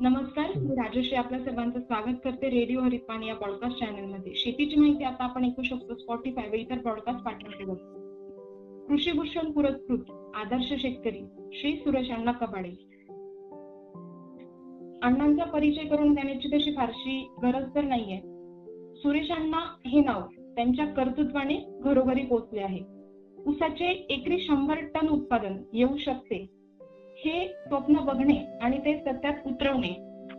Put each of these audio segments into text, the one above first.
नमस्कार मी राजश्री आपल्या सर्वांचं स्वागत करते रेडिओ हरितवाणी या पॉडकास्ट चॅनलमध्ये शेतीची माहिती आता आपण ऐकू शकतो स्पॉटीफाय व इतर पॉडकास्ट पाठवण्यावर कृषी भूषण पुरस्कृत आदर्श शेतकरी श्री सुरेश अण्णा कबाडे. अण्णांचा परिचय करून देण्याची तशी फारशी गरज तर नाहीये. सुरेश अण्णा हे नाव त्यांच्या कर्तृत्वाने घरोघरी पोहोचले आहे. ऊसाचे एकरी शंभर टन उत्पादन येऊ शकते. हे स्वप्न बघणे आणि ते सत्यात उतरवणे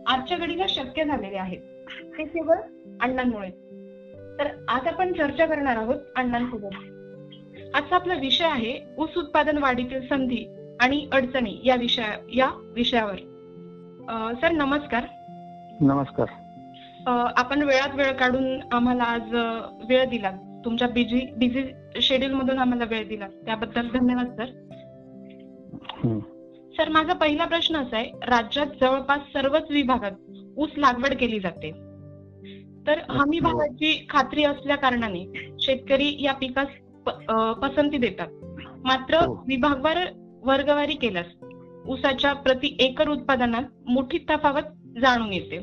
आजच्या घडीला शक्य झालेले आहे. ते केवळ अण्णांमुळे. तर आज आपण चर्चा करणार आहोत अण्णांसोबत. आजचा आपला विषय आहे ऊस उत्पादन वाढीतील संधी आणि अडचणी या विषया या विषयावर. सर नमस्कार. नमस्कार. आपण वेळात वेळ काढून आम्हाला आज वेळ दिला तुमच्या बिझी बिझी शेड्यूल मधून आम्हाला वेळ दिला त्याबद्दल धन्यवाद सर. सर माझा पहिला प्रश्न असा आहे राज्यात जवळपास सर्वच विभागात ऊस लागवड केली जाते तर हमी. भावाची खात्री असल्या कारणाने शेतकरी या पिकास पसंती देतात मात्र हो. विभागवार वर्गवारी केल्यास ऊसाच्या प्रति एकर उत्पादनात मोठी तफावत जाणून येते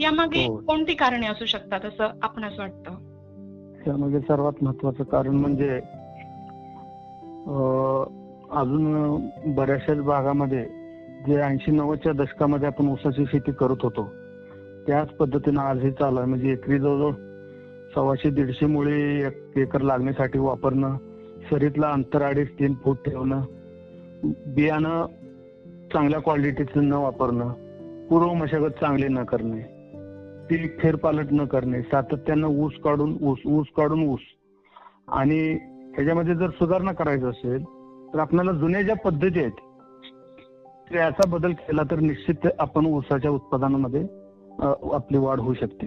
यामागे हो. कोणती कारणे असू शकतात असं आपणास वाटतं त्यामध्ये सर्वात महत्वाचं कारण म्हणजे अजून बऱ्याचशाच भागामध्ये जे ऐंशी नव्वदच्या दशकामध्ये आपण ऊसाची शेती करत होतो त्याच पद्धतीनं आजही चालू आहे. म्हणजे एकरी जवळजवळ सव्वाशे दीडशे मुळे एक एकर लागण्यासाठी वापरणं सरीतला अंतर अडीच तीन फूट ठेवणं बियाणं चांगल्या क्वालिटीचं न वापरणं पूर्व मशागत चांगली न करणे पीक फेरपालट न करणे सातत्यानं ऊस काढून ऊस ऊस काढून ऊस. आणि त्याच्यामध्ये जर सुधारणा करायची असेल तर आपल्याला जुन्या ज्या पद्धती आहेत त्याचा बदल केला तर निश्चित आपण ऊसाच्या उत्पादनामध्ये आपली वाढ होऊ शकते.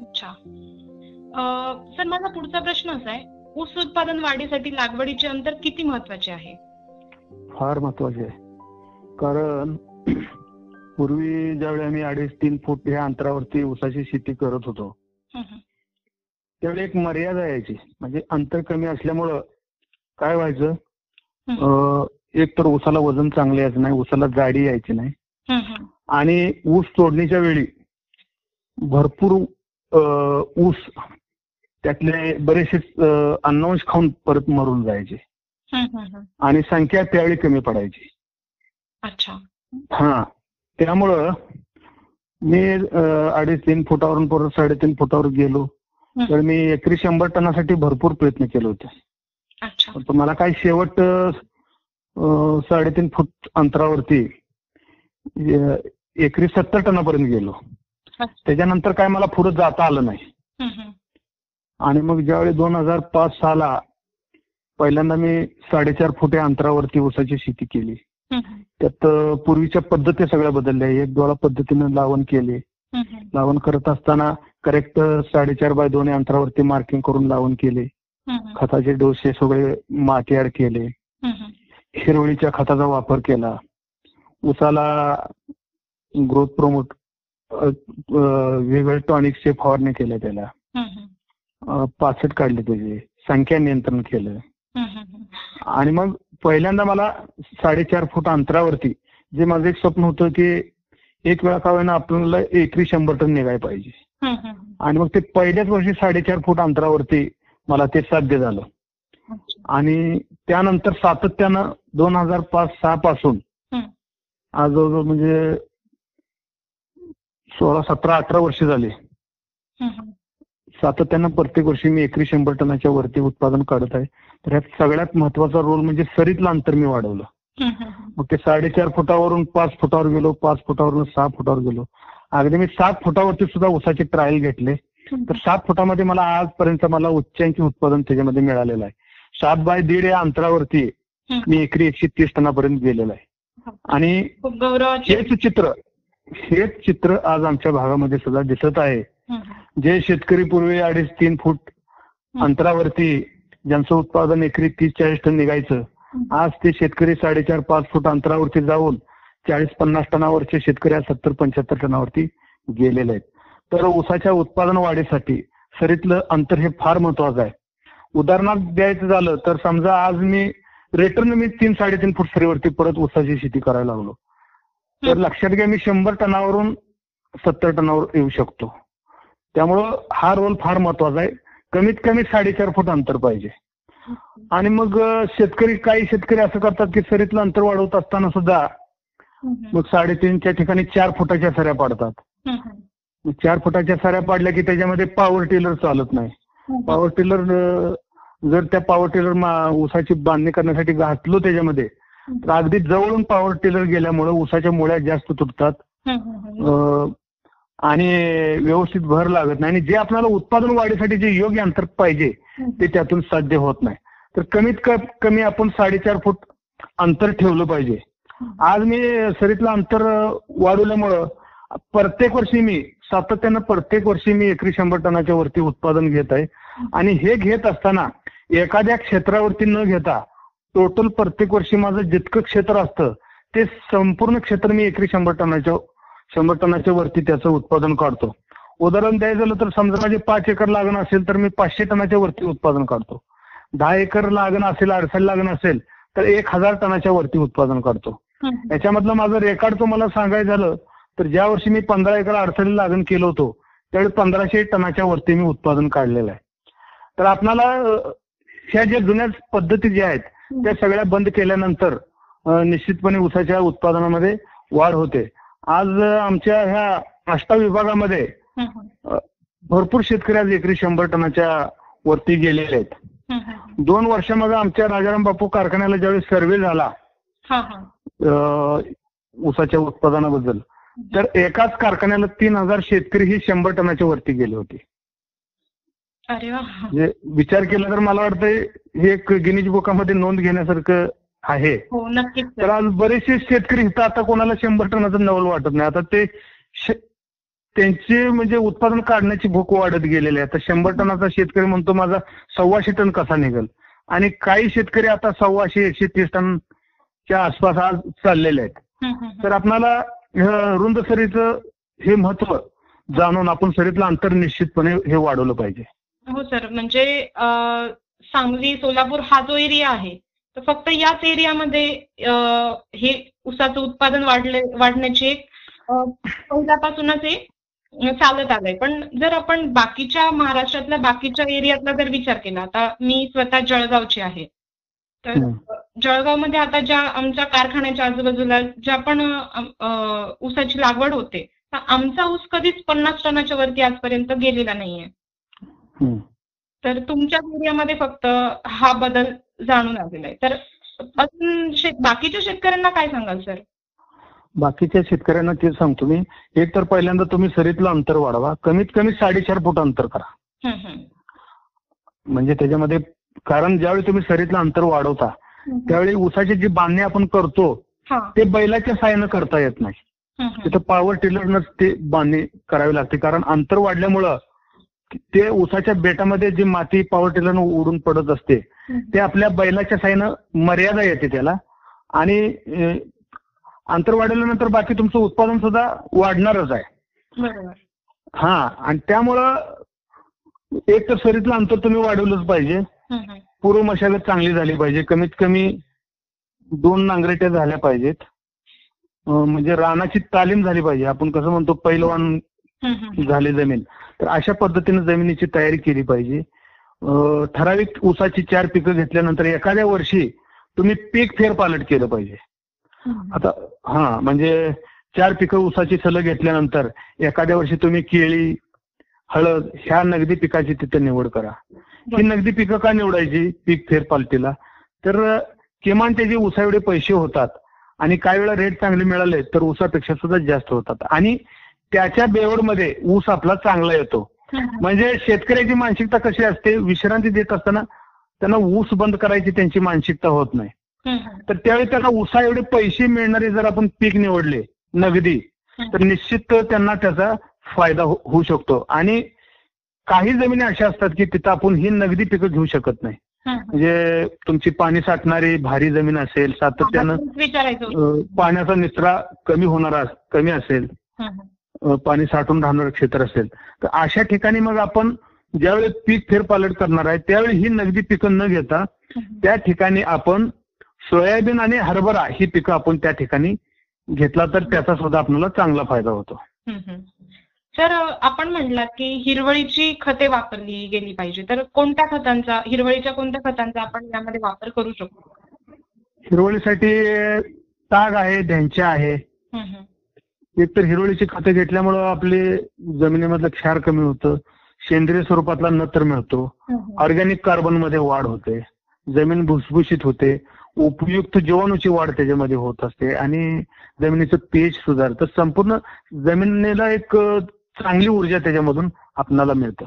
अच्छा. सर माझा पुढचा प्रश्न असा आहे ऊस उत्पादन वाढीसाठी लागवडीचे अंतर किती महत्त्वाचे आहे? फार महत्त्वाचे आहे. कारण पूर्वी ज्यावेळी आम्ही अडीच तीन फूट ह्या अंतरावरती ऊसाची शेती करत होतो. त्यावेळी एक मर्यादा यायची. म्हणजे अंतर कमी असल्यामुळं काय व्हायचं? एक तर ऊसाला वजन चांगले यायचं नाही ऊसाला जाडी यायची नाही. आणि ऊस तोडणीच्या वेळी भरपूर ऊस त्यातले बरेचसे अन्नवंश खाऊन परत मरून जायचे. हं, हं, हं. आणि संख्या त्यावेळी कमी पडायची. अच्छा. हा. त्यामुळं मी अडीच तीन फुटावरून परत साडेतीन फुटावर गेलो. तर मी एकरी शंभर टनासाठी भरपूर प्रयत्न केले होते. अच्छा पण मला काय शेवट साडेतीन फूट अंतरावरती एकरी सत्तर टनापर्यंत गेलो. त्याच्यानंतर काय मला पुढे जाता आलं नाही. आणि मग ज्यावेळी दोन हजार पाच साला पहिल्यांदा मी साडेचार फुटे अंतरावरती ऊसाची शेती केली. त्यात पूर्वीच्या पद्धती सगळ्या बदलल्या एक डोळा पद्धतीनं लावण केले. लावण करत असताना करेक्ट साडेचार बाय दोन अंतरावरती मार्किंग करून लावण केले. खताचे डोसे सगळे माती ऍड केले. हिरवळीच्या खताचा वापर केला. ऊसाला ग्रोथ प्रमोट वेगवेगळ्या टॉनिक्सचे फवारणी केल्या त्याला. पाचट काढले त्याचे. संख्या नियंत्रण केलं. आणि मग पहिल्यांदा मला साडेचार फूट अंतरावरती जे माझं एक स्वप्न होतं की एक वेळा का होईना आपल्याला एकरी शंभर टन निघायला पाहिजे. आणि मग ते पहिल्याच वर्षी साडेचार फूट अंतरावरती मला ते साध्य झालं. आणि त्यानंतर सातत्यानं दोन हजार पाच सहा पासून. आज म्हणजे सोळा सतरा अठरा वर्ष झाली. सातत्यानं प्रत्येक वर्षी मी एकरी शंभर टनाच्या वरती उत्पादन काढत आहे तर यात सगळ्यात महत्त्वाचा रोल म्हणजे सरीतलं अंतर मी वाढवलं. मग ते साडेचार फुटावरून पाच फुटावर गेलो पाच फुटावरून सहा फुटावर गेलो अगदी मी सात फुटावरती सुद्धा ऊसाचे ट्रायल घेतले तर सात फुटामध्ये मला आजपर्यंत मला उच्चांकी उत्पादन त्याच्यामध्ये मिळालेलं आहे. सात बाय दीड या अंतरावरती हं. मी एकरी एकशे तीस टनापर्यंत गेलेलो आहे. आणि खूप गौरवाचे. हेच चित्र हेच चित्र आज आमच्या भागामध्ये सुद्धा दिसत आहे. हं, हं. जे शेतकरी पूर्वी अडीच तीन फूट हं. अंतरावरती ज्यांचं उत्पादन एकरी तीस चाळीस टन निघायचं आज ते शेतकरी साडेचार पाच फूट अंतरावरती जाऊन चाळीस पन्नास टनावरचे शेतकरी आज सत्तर पंच्याहत्तर टनावरती गेलेले आहेत. तर ऊसाच्या उत्पादन वाढीसाठी सरीतलं अंतर हे फार महत्वाचं आहे. उदाहरणार्थ द्यायचं झालं तर समजा आज मी रिटर्न मी तीन साडेतीन फूट सरीवरती परत ऊसाची शेती करायला लागलो. तर लक्षात घ्या मी शंभर टनावरून सत्तर टनावर येऊ शकतो. त्यामुळं हा रोल फार महत्त्वाचा आहे. कमीत कमी साडेचार फूट अंतर पाहिजे. आणि मग शेतकरी काही शेतकरी असं करतात की सरीतलं अंतर वाढवत असताना सुद्धा मग साडेतीनच्या ठिकाणी चार फुटाच्या सऱ्या पाडतात. चार फुटाच्या सऱ्या पाडल्या की त्याच्यामध्ये पॉवर टिलर चालत नाही. पॉवर टिलर जर त्या पॉवर टिलर ऊसाची बांधणी करण्यासाठी घातलो त्याच्यामध्ये तर अगदी जवळून पॉवर टिलर गेल्यामुळे ऊसाच्या मुळ्या जास्त तुटतात. आणि व्यवस्थित भर लागत नाही. आणि जे आपल्याला उत्पादन वाढीसाठी जे योग्य अंतर पाहिजे ते त्यातून साध्य होत नाही. तर कमीत कमी आपण साडेचार फूट अंतर ठेवलं पाहिजे. आज मी सरीतलं अंतर वाढवल्यामुळं प्रत्येक वर्षी मी सातत्यानं प्रत्येक वर्षी मी एकरी शंभर टनाच्या वरती उत्पादन घेत आहे. आणि हे घेत असताना एखाद्या क्षेत्रावरती न घेता टोटल प्रत्येक वर्षी माझं जितकं क्षेत्र असतं ते संपूर्ण क्षेत्र मी एकरी शंभर टनाच्या शंभर टनाच्या वरती त्याचं उत्पादन काढतो. उदाहरण द्यायचं झालं तर समजा माझे पाच एकर लागण असेल तर मी पाचशे टनाच्या वरती उत्पादन काढतो. दहा एकर लागण असेल अडसण लागण असेल तर एक हजार टनाच्या वरती उत्पादन काढतो. याच्यामधलं माझं रेकॉर्ड तुम्हाला सांगायचं झालं तर ज्या वर्षी मी पंधरा एकर अडचणी लागण केलं होतं त्यावेळी पंधराशे टनाच्या वरती मी उत्पादन काढलेलं आहे. तर आपणाला ह्या ज्या जुन्या पद्धती ज्या आहेत त्या सगळ्या बंद केल्यानंतर निश्चितपणे ऊसाच्या उत्पादनामध्ये वाढ होते. आज आमच्या ह्या आष्टा विभागामध्ये भरपूर शेतकरी आज एकरी शंभर टनाच्या वरती गेलेले आहेत. दोन वर्षामध्ये आमच्या राजाराम बापू कारखान्याला ज्यावेळी सर्व्हे झाला अं, ऊसाच्या उत्पादनाबद्दल तर एकाच कारखान्याला तीन हजार शेतकरी ही शंभर टनाच्या वरती गेले होते. अरे वा. विचार केला तर मला वाटतं हे एक गिनीज बुकामध्ये नोंद घेण्यासारखं आहे. हो तर आज बरेचसे शेतकरी इथं आता कोणाला शंभर टनाचं नवल वाटत नाही. आता ते त्यांचे म्हणजे उत्पादन काढण्याची भूक वाढत गेलेली आहे. आता शंभर टनाचा शेतकरी म्हणतो माझा सव्वाशे टन कसा निघेल? आणि काही शेतकरी आता सव्वाशे एकशे तीस टनच्या आसपास आज चाललेले आहेत. तर आपल्याला ह्या रुंद सरीचं हे महत्त्व जाणून आपण सरीतलं अंतर निश्चितपणे हे वाढवलं पाहिजे. हो सर म्हणजे सांगली सोलापूर हा जो एरिया आहे तर फक्त याच एरियामध्ये हे ऊसाचं उत्पादन वाढले वाढण्याची एक पहिल्यापासूनच हे चालत आलंय. पण जर आपण बाकीच्या महाराष्ट्रातल्या बाकीच्या एरियातला जर विचार केला आता मी स्वतः जळगावची आहे. तर. जळगावमध्ये आता ज्या आमच्या कारखान्याच्या आजूबाजूला ज्या पण ऊसाची लागवड होते तर आमचा ऊस कधीच पन्नास टनाच्या वरती आजपर्यंत गेलेला नाहीये. तर तुमच्या एरियामध्ये फक्त हा बदल जाणून आलेला आहे तर अजून बाकीच्या शेतकऱ्यांना काय सांगाल सर? बाकीच्या शेतकऱ्यांना तेच सांगतो मी. एक तर पहिल्यांदा तुम्ही सरीतलं अंतर वाढवा. कमीत कमी साडेचार फूट अंतर करा. म्हणजे त्याच्यामध्ये कारण ज्यावेळी तुम्ही सरीतलं अंतर वाढवता त्यावेळी ऊसाची जी बांधणी आपण करतो ते बैलाच्या साहाय्यानं करता येत नाही. तिथं पॉवर टिलरनच ते बांधणी करावी लागते. कारण अंतर वाढल्यामुळं ते ऊसाच्या बेटामध्ये जी माती पॉवर टिलरनं उडून पडत असते ते आपल्या बैलाच्या साहाय्यानं मर्यादा येते त्याला. आणि अंतर वाढवल्यानंतर बाकी तुमचं उत्पादन सुद्धा वाढणारच आहे. हा आणि त्यामुळं एक तर सरीतलं अंतर तुम्ही वाढवलंच पाहिजे. पूर्व मशागत चांगली झाली पाहिजे. कमीत कमी दोन नांगरेट्या झाल्या पाहिजेत. म्हणजे रानाची तालीम झाली पाहिजे. आपण कसं म्हणतो पैलवान. झाली जमीन. तर अशा पद्धतीने जमिनीची तयारी केली पाहिजे. ठराविक ऊसाची चार पिकं घेतल्यानंतर एखाद्या वर्षी तुम्ही पीक फेरपालट केलं पाहिजे. आता हा म्हणजे चार पिकं ऊसाची सलग घेतल्यानंतर एखाद्या वर्षी तुम्ही केळी हळद ह्या नगदी पिकाची तिथे निवड करा. ही नगदी पिकं का निवडायची? पीक फेरपालटीला तर किमान त्याचे ऊसा एवढे पैसे होतात आणि काही वेळा रेट चांगले मिळाले तर ऊसापेक्षा सुद्धा जास्त होतात. आणि त्याच्या बेवडमध्ये ऊस आपला चांगला येतो. म्हणजे शेतकऱ्याची मानसिकता कशी असते? विश्रांती देत असताना त्यांना ऊस बंद करायची त्यांची मानसिकता होत नाही. तर त्यावेळी त्यांना ऊसा एवढे पैसे मिळणारे जर आपण पीक निवडले नगदी तर निश्चित त्यांना त्याचा फायदा हो- होऊ शकतो. आणि काही जमिनी अशा असतात की तिथं आपण ही नगदी पिकं घेऊ शकत नाही. म्हणजे तुमची पाणी साठणारी भारी जमीन असेल सातत्यानं पाण्याचा निचरा कमी होणारा कमी असेल पाणी साठून राहणारं क्षेत्र असेल. तर अशा ठिकाणी मग आपण ज्यावेळी पीक फेरपालट करणार आहे त्यावेळी ही नगदी पिकं न घेता. त्या ठिकाणी आपण सोयाबीन आणि हरभरा ही पिकं आपण त्या ठिकाणी घेतला तर त्याचा सुद्धा आपल्याला चांगला फायदा होतो. सर आपण म्हटलात की हिरवळीची खते वापरली गेली पाहिजे. तर कोणत्या खतांचा हिरवळीच्या कोणत्या खतांचा आपण यामध्ये वापर करू शकतो? हिरवळीसाठी ताग आहे ढ्यांच्या आहे. एकतर हिरवळीची खतं घेतल्यामुळं आपले जमिनीमधलं क्षार कमी होतं सेंद्रिय स्वरूपातला नत्र मिळतो. ऑर्गॅनिक कार्बनमध्ये वाढ होते जमीन भुसभुशीत होते उपयुक्त जीवाणूची वाढ त्याच्यामध्ये होत असते आणि जमिनीचं पेज सुधारतं. संपूर्ण जमिनीला एक चांगली ऊर्जा त्याच्यामधून आपणाला मिळतं.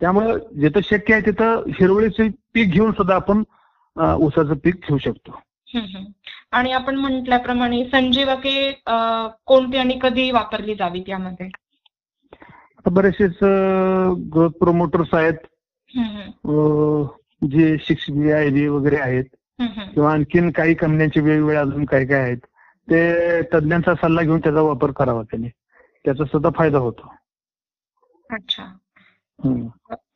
त्यामुळं जिथं शक्य आहे तिथं हिरवळीचे पीक घेऊन सुद्धा आपण ऊसाचं पीक घेऊ शकतो. आणि आपण म्हटल्याप्रमाणे संजीवके कोणती आणि कधी वापरली जावीत यामध्ये? आता बरेचसेच ग्रोथ प्रोमोटर्स आहेत. जे सिक्स बी आय बी वगैरे आहेत. किंवा आणखीन काही कंपन्यांचे वेगवेगळे अजून काय काय आहेत. ते तज्ञांचा सल्ला घेऊन त्याचा वापर करावा त्यांनी. त्याचा सुद्धा फायदा होतो. अच्छा.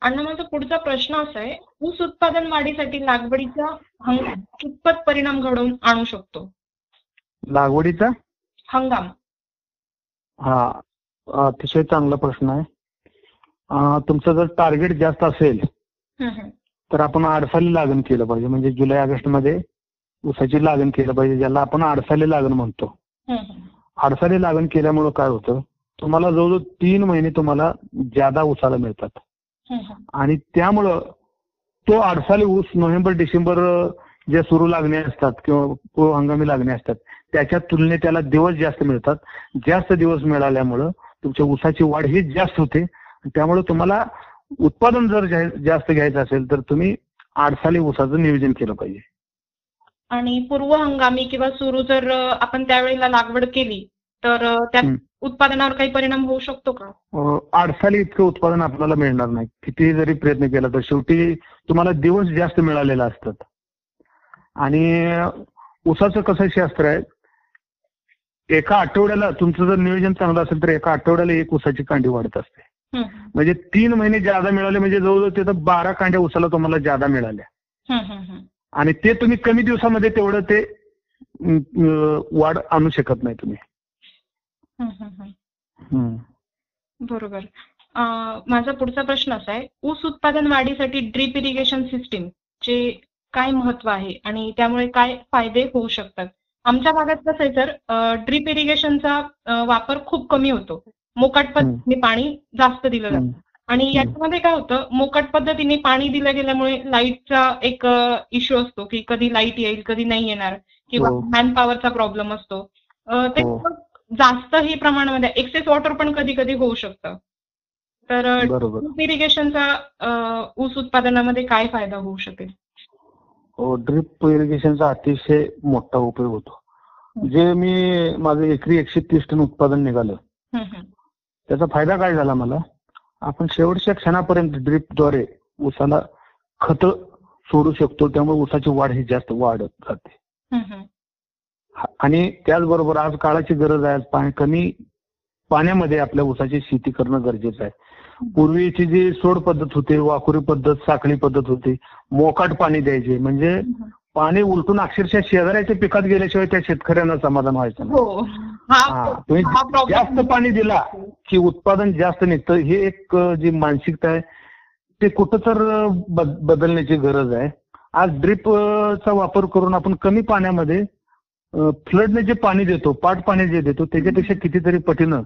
अण्णा माझा पुढचा प्रश्न असा आहे ऊस उत्पादन वाढीसाठी लागवडीचा हंगाम कितपत परिणाम घडवून आणू शकतो? लागवडीचा? हंगाम. हा अतिशय चांगला प्रश्न आहे. तुमचं जर टार्गेट जास्त असेल. तर आपण आडसाली लागण केलं पाहिजे. म्हणजे जुलै ऑगस्टमध्ये ऊसाची लागण केलं पाहिजे ज्याला आपण आडसाली लागण म्हणतो. आडसाली लागण केल्यामुळं काय होतं? तुम्हाला जवळजवळ तीन महिने तुम्हाला ज्यादा ऊसाला मिळतात. आणि त्यामुळं तो आडसाली ऊस नोव्हेंबर डिसेंबर जे सुरू लागणे असतात किंवा पूर्व हंगामी लागणे असतात त्याच्या तुलनेत त्याला दिवस जास्त मिळतात जास्त दिवस मिळाल्यामुळं तुमच्या ऊसाची वाढ ही जास्त होते त्यामुळे तुम्हाला उत्पादन जर जास्त घ्यायचं असेल तर तुम्ही आडसाली ऊसाचं नियोजन केलं पाहिजे आणि पूर्व हंगामी किंवा सुरू जर आपण त्यावेळेला लागवड केली तर अं, त्या हम्म. उत्पादनावर काही परिणाम होऊ शकतो का? अं, आडसाली इतकं उत्पादन आपल्याला मिळणार नाही. किती जरी प्रयत्न केला तर शेवटी तुम्हाला दिवस जास्त मिळालेले असतात. आणि ऊसाचं कसं शास्त्र आहे? एका आठवड्याला तुमचं जर नियोजन चांगलं असेल तर एका आठवड्याला एक ऊसाची कांडी वाढत असते. म्हणजे तीन महिने ज्यादा मिळाले म्हणजे जवळजवळ तिथं बारा कांड्या ऊसाला तुम्हाला ज्यादा मिळाल्या. आणि ते तुम्ही कमी दिवसामध्ये तेवढं ते वाढ आणू शकत नाही तुम्ही. बरोबर. माझा पुढचा प्रश्न असा आहे ऊस उत्पादन वाढीसाठी ड्रीप इरिगेशन सिस्टीम चे काय महत्त्व आहे आणि त्यामुळे काय फायदे होऊ शकतात? आमच्या भागात कसं आहे सर ड्रीप इरिगेशनचा वापर खूप कमी होतो. मोकाट पद्धतीने पाणी जास्त दिलं जातं. आणि याच्यामध्ये काय होतं मोकाट पद्धतीने पाणी दिलं गेल्यामुळे लाईटचा एक इश्यू असतो की कधी लाइट येईल कधी नाही येणार किंवा हो. मॅन पॉवरचा प्रॉब्लेम असतो. अं, ते हो. जास्तही प्रमाणामध्ये एक्सेस वॉटर पण कधी कधी होऊ शकतं. तर ड्रीप इरिगेशनचा ऊस उत्पादनामध्ये काय फायदा होऊ शकेल? ड्रिप इरिगेशनचा अतिशय मोठा उपयोग होतो. जे मी माझं एकरी एकशे तीस टन उत्पादन निघालं. त्याचा फायदा काय झाला मला? आपण शेवटच्या क्षणापर्यंत ड्रिपद्वारे ऊसाला खत सोडू शकतो त्यामुळे ऊसाची वाढ ही जास्त वाढत जाते. आणि त्याचबरोबर आज काळाची गरज आहे पाणी कमी पाण्यामध्ये आपल्या ऊसाची शेती करणं गरजेचं आहे. पूर्वीची जी सोड पद्धत होती वाकुरी पद्धत साखळी पद्धत होती मोकाट पाणी द्यायचे. म्हणजे पाणी उलटून अक्षरशः शेजाऱ्याच्या पिकात गेल्याशिवाय त्या शेतकऱ्यांना समाधान व्हायचं नाही. हो. तुम्ही जास्त पाणी दिला की उत्पादन जास्त निघतं. हे एक जी मानसिकता आहे ते कुठं तर बदलण्याची गरज आहे. आज ड्रिप चा वापर करून आपण कमी पाण्यामध्ये फ्लडने जे पाणी देतो पाट पाणी जे देतो त्याच्यापेक्षा कितीतरी पटीनं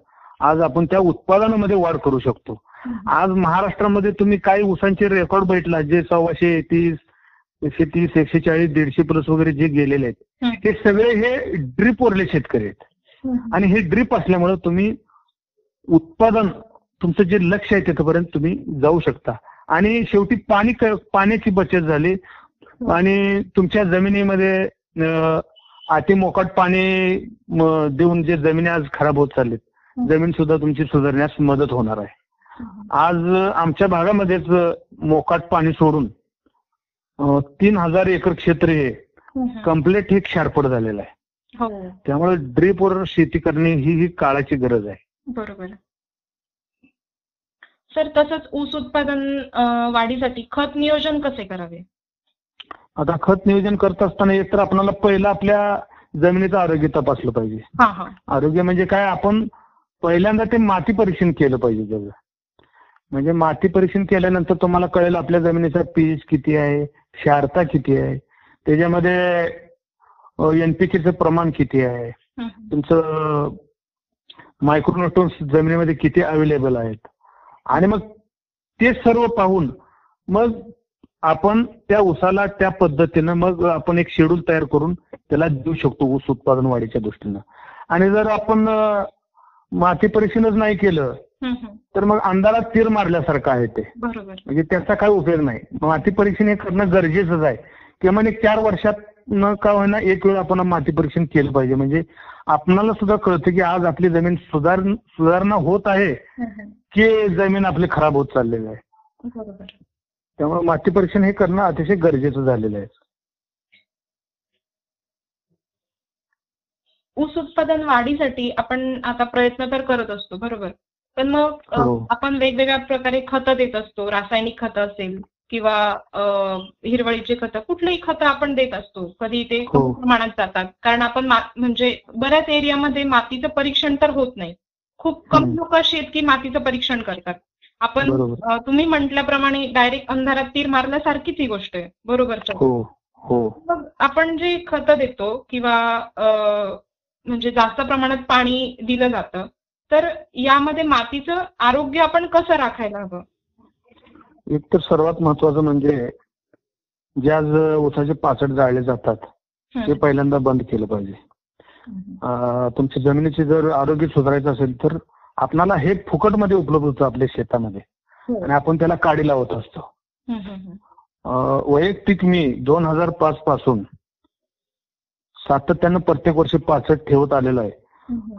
आज आपण त्या उत्पादनामध्ये वाढ करू शकतो. आज महाराष्ट्रामध्ये तुम्ही काही ऊसांचे रेकॉर्ड बैठला जे सव्वाशे तीस एकशे तीस एकशे चाळीस दीडशे प्लस वगैरे जे गेलेले आहेत ते सगळे हे ड्रिप वरले शेतकरी आहेत. आणि हे ड्रिप असल्यामुळे तुम्ही उत्पादन तुमचं जे लक्ष आहे तिथपर्यंत तुम्ही जाऊ शकता. आणि शेवटी पाणी पाण्याची बचत झाली. आणि तुमच्या जमिनीमध्ये अति मोकाट पाणी देऊन जे जमिनी आज खराब होत चाललीत जमीन सुद्धा तुमची सुधारण्यास मदत होणार आहे. आज आमच्या भागामध्येच मोकाट पाणी सोडून तीन हजार एकर क्षेत्र हे. कंप्लीट हे क्षारपड झालेलं आहे. हो. त्यामुळे ड्रीपवर शेती करणे ही ही काळाची गरज आहे. बरोबर. सर तसंच ऊस उत्पादन वाढीसाठी खत नियोजन कसे करावे? आता खत नियोजन करत असताना एकतर आपल्याला पहिलं आपल्या जमिनीचं आरोग्य तपासलं पाहिजे. हा हा. आरोग्य म्हणजे काय? आपण पहिल्यांदा ते माती परीक्षण केलं पाहिजे त्याचं. म्हणजे माती परीक्षण केल्यानंतर तुम्हाला कळेल आपल्या जमिनीचा पीएच किती आहे क्षारता किती आहे त्याच्यामध्ये एनपीकेचं प्रमाण किती आहे. तुमचं मायक्रोन्युट्रन्स जमिनीमध्ये किती अवेलेबल आहेत. आणि मग ते सर्व पाहून मग आपण त्या ऊसाला त्या पद्धतीनं मग आपण एक शेड्यूल तयार करून त्याला देऊ शकतो ऊस उत्पादन वाढीच्या दृष्टीनं. आणि जर आपण माती परीक्षणच नाही केलं. तर मग अंधारात तीर मारल्यासारखं आहे ते. म्हणजे त्याचा काय उपयोग नाही. माती परीक्षण हे करणं गरजेचंच आहे. किंवा एक चार वर्षात न का होईना एक वेळ आपण माती परीक्षण केलं पाहिजे. म्हणजे आपणाला सुद्धा कळतं की आज आपली जमीन सुधार सुधारणा होत आहे. की जमीन आपली खराब होत चाललेली आहे. त्यामुळे माती परीक्षण हे करणं अतिशय गरजेचं झालेलं आहे ऊस उत्पादन वाढीसाठी आपण आता प्रयत्न तर करत असतो बरोबर पण मग हो. आपण वेगवेगळ्या प्रकारे खतं देत असतो रासायनिक खतं असेल किंवा हिरवळीची खतं कुठलीही खतं आपण देत असतो कधी ते हो. कमी प्रमाणात जातात कारण आपण म्हणजे बऱ्याच एरियामध्ये मातीचं परीक्षण तर होत नाही खूप कमी. लोक अशी आहेत की मातीचं परीक्षण करतात आपण तुम्ही म्हटल्याप्रमाणे डायरेक्ट अंधारात तीर मारल्यासारखीच ही गोष्ट आहे. बरोबर हो हो. मग आपण जे खतं देतो किंवा म्हणजे जास्त प्रमाणात पाणी दिलं जातं तर यामध्ये मातीचं आरोग्य आपण कसं राखायला हवं? एक तर सर्वात महत्वाचं म्हणजे ज्या ऊसाचे पाचट जाळले जातात ते. पहिल्यांदा बंद केलं पाहिजे. तुमच्या जमिनीचे जर आरोग्य सुधारायचं असेल तर आपणाला हे फुकटमध्ये उपलब्ध होतं आपल्या शेतामध्ये. हो. आणि आपण त्याला काडी लावत असतो. वैयक्तिक मी दोन हजार पाच पासून सातत्यानं प्रत्येक वर्षी पाचट ठेवत आलेलो आहे.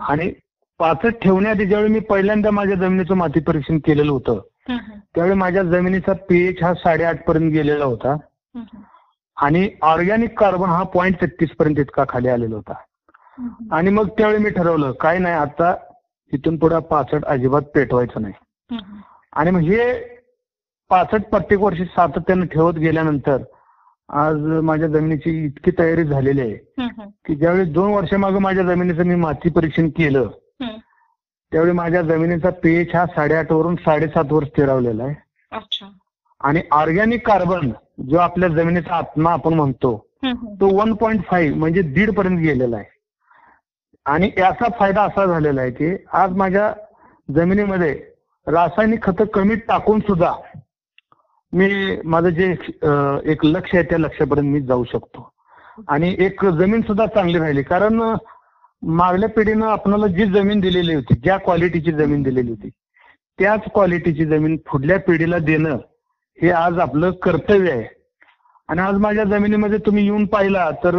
आणि पाचट ठेवण्याआधी ज्यावेळी मी पहिल्यांदा माझ्या जमिनीचं माती परीक्षण केलेलं होतं त्यावेळी माझ्या जमिनीचा पीएच हा साडेआठ पर्यंत गेलेला होता. आणि ऑर्गॅनिक कार्बन हा पॉईंट तेहतीस पर्यंत इतका खाली आलेला होता. आणि मग त्यावेळी मी ठरवलं काय नाही आता इथून पुढे पाचट अजिबात पेटवायचं नाही. आणि मग हे पाचट प्रत्येक वर्षी सातत्यानं ठेवत गेल्यानंतर आज माझ्या जमिनीची इतकी तयारी झालेली आहे की ज्यावेळी दोन वर्षामागे माझ्या जमिनीचं मी माती परीक्षण केलं. त्यावेळी माझ्या जमिनीचा पीएच हा साडेआठ वरून साडेसात वर स्थिरावलेला आहे. आणि ऑर्गॅनिक कार्बन जो आपल्या जमिनीचा आत्मा आपण म्हणतो. तो वन पॉईंट फाईव्ह म्हणजे दीड पर्यंत गेलेला आहे. आणि याचा फायदा असा झालेला आहे की आज माझ्या जमिनीमध्ये रासायनिक खतं कमी टाकून सुद्धा मी माझं जे एक लक्ष आहे त्या लक्ष्यापर्यंत मी जाऊ शकतो. आणि एक जमीन सुद्धा चांगली राहिली. कारण मागल्या पिढीनं आपल्याला जी जमीन दिलेली होती ज्या क्वालिटीची जमीन दिलेली होती त्याच क्वालिटीची जमीन पुढल्या पिढीला देणं हे आज आपलं कर्तव्य आहे. आणि आज माझ्या जमिनीमध्ये तुम्ही येऊन पाहिला तर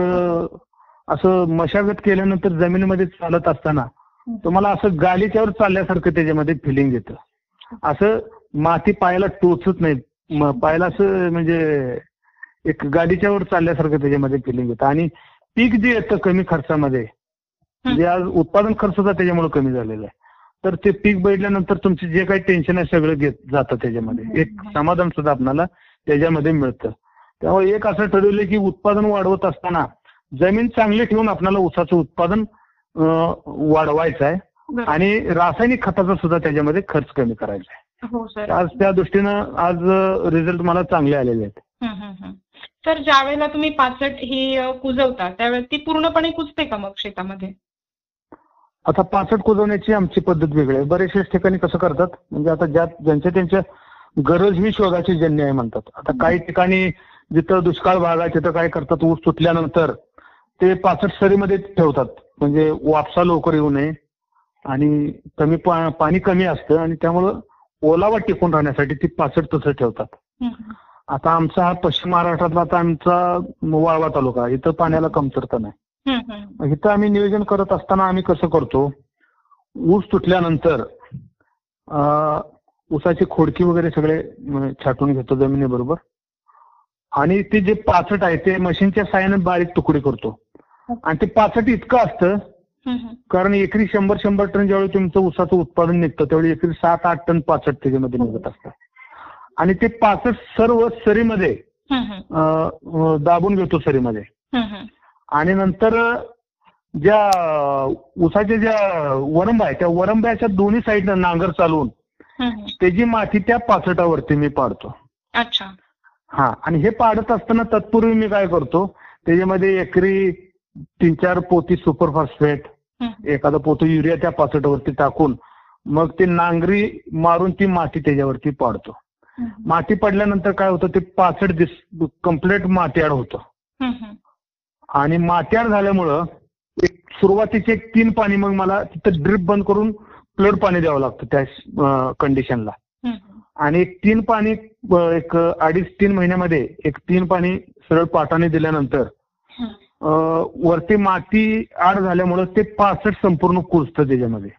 असं मशागत केल्यानंतर जमिनीमध्ये चालत असताना तुम्हाला असं गालीच्यावर चालल्यासारखं त्याच्यामध्ये फिलिंग येतं. असं माती पायाला टोचत नाही. पायाला असं म्हणजे एक गाडीच्यावर चालल्यासारखं त्याच्यामध्ये फिलिंग येतं. आणि पीक जे येतं कमी खर्चामध्ये म्हणजे आज उत्पादन खर्च त्याच्यामुळे कमी झालेला आहे. तर ते पीक बघितल्यानंतर तुमचे जे काही टेन्शन आहे सगळं घेत जातं त्याच्यामध्ये. एक समाधान सुद्धा आपल्याला त्याच्यामध्ये मिळतं. त्यामुळे एक असं ठरवलं की उत्पादन वाढवत असताना जमीन चांगली ठेवून आपल्याला ऊसाचं उत्पादन वाढवायचं आहे. आणि रासायनिक खताचा सुद्धा त्याच्यामध्ये खर्च कमी करायचा आहे. हो सर. आज त्या दृष्टीनं आज रिझल्ट मला चांगले आलेले आहेत. तर ज्या वेळेला तुम्ही पाचट ही कुजवता त्यावेळेस ती पूर्णपणे कुजते का मग शेतामध्ये? आता पाचट कुजवण्याची आमची पद्धत वेगळी आहे. बरेचशाच ठिकाणी कसं करतात म्हणजे आता ज्या ज्यांच्या त्यांच्या गरज ही शोधाची जन्य आहे म्हणतात. आता काही ठिकाणी जिथं दुष्काळ भाग आहे तिथं काय करतात? ऊस तुटल्यानंतर ते पाचट सरीमध्ये ठेवतात. म्हणजे वापसा लवकर येऊ नये. आणि कमी पा- पाणी कमी असतं आणि त्यामुळं ओलावा टिकून राहण्यासाठी ती पाचट तसं ठेवतात. आता आमचा हा पश्चिम महाराष्ट्रातला आता आमचा वाळवा तालुका इथं पाण्याला कमतरता नाही. इथं आम्ही नियोजन करत असताना आम्ही कसं करतो ऊस तुटल्यानंतर ऊसाची खोडकी वगैरे सगळे छाटून घेतो जमिनीबरोबर. आणि ते जे पाचट आहे ते मशीनच्या साहाय्याने बारीक तुकडे करतो. आणि ते पाचट इतकं असतं. कारण एकरी शंभर शंभर टन ज्यावेळी तुमचं ऊसाचं उत्पादन निघतं त्यावेळी एकरी सात आठ टन पाचट त्याच्यामध्ये निघत असतं आणि ते पाचट सर्व सरीमध्ये दाबून घेतो सरीमध्ये. आणि नंतर ज्या ऊसाच्या ज्या वरंबा आहे त्या वरंब्याच्या दोन्ही साईडनं नांगर चालवून हं, हं. त्याची माती त्या पाचटावरती मी पाडतो अच्छा हा आणि हे पाडत असताना तत्पूर्वी मी काय करतो त्याच्यामध्ये एकरी तीन चार पोती सुपर फॉस्फेट एखादं पोतं युरिया त्या पाचटावरती टाकून मग ते नांगरी मारून ती माती त्याच्यावरती पाडतो. माती पडल्यानंतर काय होतं ते पाचट दिस कंप्लीट मातीआड होतं. आणि मातीआड झाल्यामुळं एक सुरुवातीचे एक तीन पाणी मग मला तिथं ड्रिप बंद करून फ्लड पाणी द्यावं लागतं त्या कंडिशनला. आणि एक तीन पाणी एक अडीच तीन महिन्यामध्ये एक तीन पाणी सरळ पाटाने दिल्यानंतर वरती माती आड झाल्यामुळं ते पाचट संपूर्ण कुजतं त्याच्यामध्ये.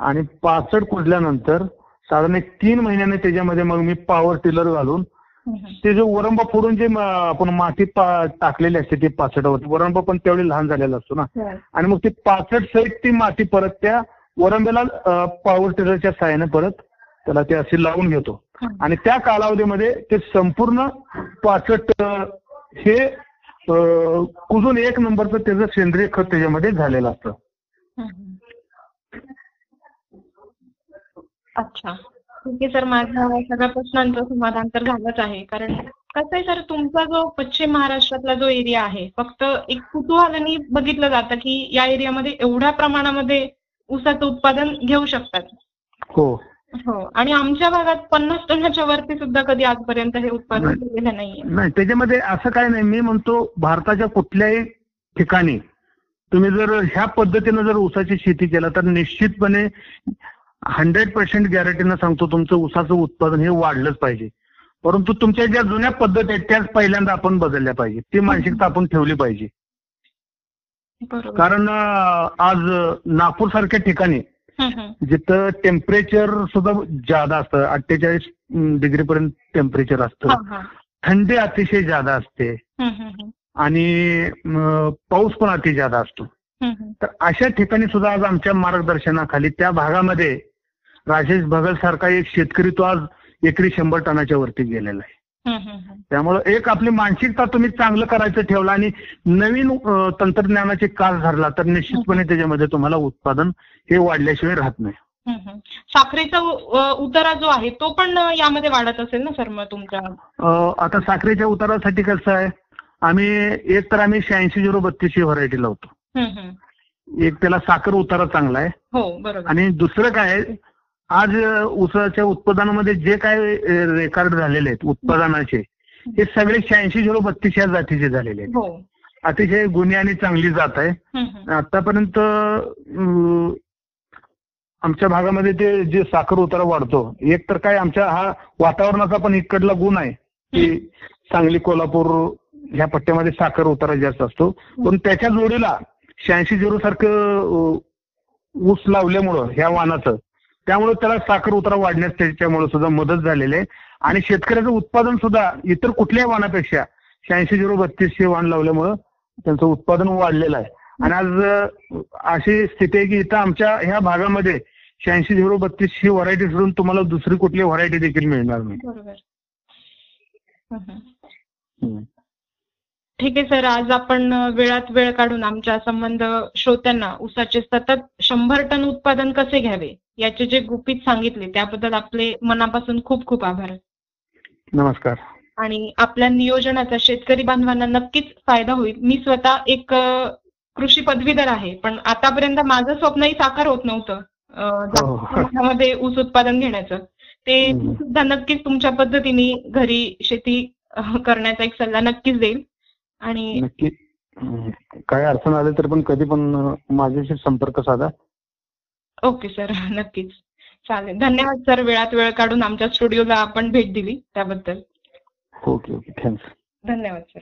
आणि पाचट कुजल्यानंतर साधारण एक तीन महिन्याने त्याच्यामध्ये मग मी पॉवर टिलर घालून. ते जो वरंबा फोडून जे आपण माती टाकलेली असते ते पाचटावरती वरंबा पण तेवढी लहान झालेला असतो ना. आणि मग ती पाचट सहित ती माती परत त्या वरंब्याला पॉवर टिलरच्या साहाय्याने परत त्याला ते असे लावून घेतो. आणि त्या कालावधीमध्ये ते संपूर्ण पाचट हे कुजून एक नंबरचं त्याचं सेंद्रिय खत त्याच्यामध्ये झालेलं असतं. अच्छा. ठीक आहे सर माझ्या सगळ्या प्रश्नांचं समाधान तर झालंच आहे. कारण कसं आहे सर तुमचा जो पश्चिम महाराष्ट्रातला जो एरिया आहे फक्त एक कुतूहलाने बघितलं जातं की या एरियामध्ये एवढ्या प्रमाणामध्ये ऊसाचं उत्पादन घेऊ शकतात. हो. हो. आणि आमच्या भागात पन्नास टनाच्या वरती सुद्धा कधी आजपर्यंत हे उत्पादन केलेलं नाहीये. नाही त्याच्यामध्ये असं काय नाही. मी म्हणतो भारताच्या कुठल्याही ठिकाणी तुम्ही जर ह्या पद्धतीनं जर ऊसाची शेती केला तर निश्चितपणे हंड्रेड पर्सेंट गॅरंटीनं सांगतो तुमचं ऊसाचं उत्पादन हे वाढलंच पाहिजे. परंतु तुमच्या ज्या जुन्या पद्धती आहेत त्याच पहिल्यांदा आपण बदलल्या पाहिजे ती मानसिकता आपण ठेवली पाहिजे. कारण आज नागपूर सारख्या ठिकाणी. जिथं टेम्परेचर सुद्धा जादा असतं अठ्ठेचाळीस डिग्री पर्यंत टेम्परेचर असतं. थंडी अतिशय जादा असते. आणि पाऊस पण अति जादा असतो. तर अशा ठिकाणी सुद्धा आज आमच्या मार्गदर्शनाखाली त्या भागामध्ये राजेश भगल सारखा एक शेतकरी तो आज एकरी शंभर टनाच्या वरती गेलेला आहे. त्यामुळं एक आपली मानसिकता तुम्ही चांगलं करायचं ठेवलं आणि नवीन तंत्रज्ञानाची कास धरला तर निश्चितपणे त्याच्यामध्ये तुम्हाला उत्पादन हे वाढल्याशिवाय राहत नाही. साखरेचा उतारा जो आहे तो पण यामध्ये वाढत असेल ना सर मग तुमच्या अ, आता साखरेच्या उतारासाठी कसं आहे आम्ही एक तर आम्ही शहाऐंशी झिरो बत्तीस ही व्हरायटी लावतो. एक त्याला साखर उतारा चांगला आहे. हो बरोबर. आणि दुसरं काय आहे, आज अ, ऊसाच्या उत्पादनामध्ये जे काय रेकॉर्ड झालेले आहेत उत्पादनाचे हे सगळे शहाऐंशी झिरो बत्तीस या जातीचे झालेले आहेत. हो अतिशय गुन्हे आणि चांगली जात आहे. आतापर्यंत आमच्या भागामध्ये ते जे साखर उतारा वाढतो एक तर काय आमच्या हा वातावरणाचा पण इकडला गुण आहे की सांगली कोल्हापूर ह्या पट्ट्यामध्ये साखर उतारा जास्त असतो. पण त्याच्या जोडीला शहाऐंशी झिरो सारखं ऊस लावल्यामुळं ह्या वाहनाचं त्यामुळे त्याला साखर उतारा वाढण्यास त्याच्यामुळे सुद्धा मदत झालेली आहे. आणि शेतकऱ्याचं उत्पादन सुद्धा इतर कुठल्याही वाहनापेक्षा शहाऐंशी झिरो बत्तीस हे वाहन लावल्यामुळं त्यांचं उत्पादन वाढलेलं आहे. आणि आज अशी स्थिती आहे की इथं आमच्या ह्या भागामध्ये शहाऐंशी झिरो बत्तीस ही व्हरायटी सोडून तुम्हाला दुसरी कुठली व्हरायटी देखील मिळणार नाही बरोबर हं, हं. हम्म. ठीक आहे सर. आज आपण वेळात वेळ काढून आमच्या संबंध श्रोत्यांना ऊसाचे सतत शंभर टन उत्पादन कसे घ्यावे याचे जे गुपित सांगितले त्याबद्दल आपले मनापासून खूप खूप आभार. नमस्कार. आणि आपल्या नियोजनाचा शेतकरी बांधवांना नक्कीच फायदा होईल. मी स्वतः एक कृषी पदवीधर आहे पण आतापर्यंत माझं स्वप्नही साकार होत नव्हतं जास्त हो. प्रमाणामध्ये ऊस उत्पादन घेण्याचं. ते. सुद्धा नक्कीच तुमच्या पद्धतीने घरी शेती करण्याचा एक सल्ला नक्कीच देईल. आणि नक्की. काय अडचण आली तर पण कधी पण माझ्याशी संपर्क साधा. Okay sir. नक्कीच. चालेल. धन्यवाद सर. वेळात वेळ काढून आमच्या स्टुडिओला आपण भेट दिली त्याबद्दल. Okay okay. थँक्स. धन्यवाद सर.